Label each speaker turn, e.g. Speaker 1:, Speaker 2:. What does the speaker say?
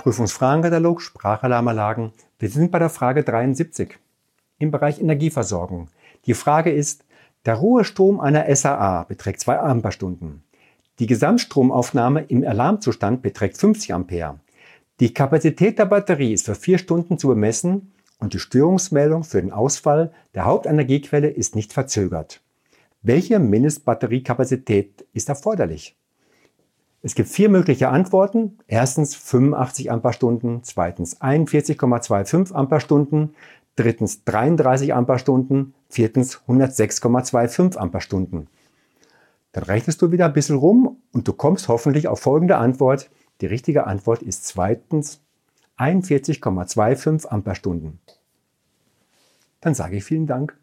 Speaker 1: Prüfungsfragenkatalog Sprachalarmanlagen. Wir sind bei der Frage 73 im Bereich Energieversorgung. Die Frage ist, der Ruhestrom einer SAA beträgt 2 Amperestunden. Die Gesamtstromaufnahme im Alarmzustand beträgt 50 Ampere. Die Kapazität der Batterie ist für 4 Stunden zu bemessen und die Störungsmeldung für den Ausfall der Hauptenergiequelle ist nicht verzögert. Welche Mindestbatteriekapazität ist erforderlich? Es gibt vier mögliche Antworten. Erstens 85 Amperestunden, zweitens 41,25 Amperestunden, drittens 33 Amperestunden, viertens 106,25 Amperestunden. Dann rechnest du wieder ein bisschen rum und du kommst hoffentlich auf folgende Antwort. Die richtige Antwort ist zweitens 41,25 Amperestunden. Dann sage ich vielen Dank.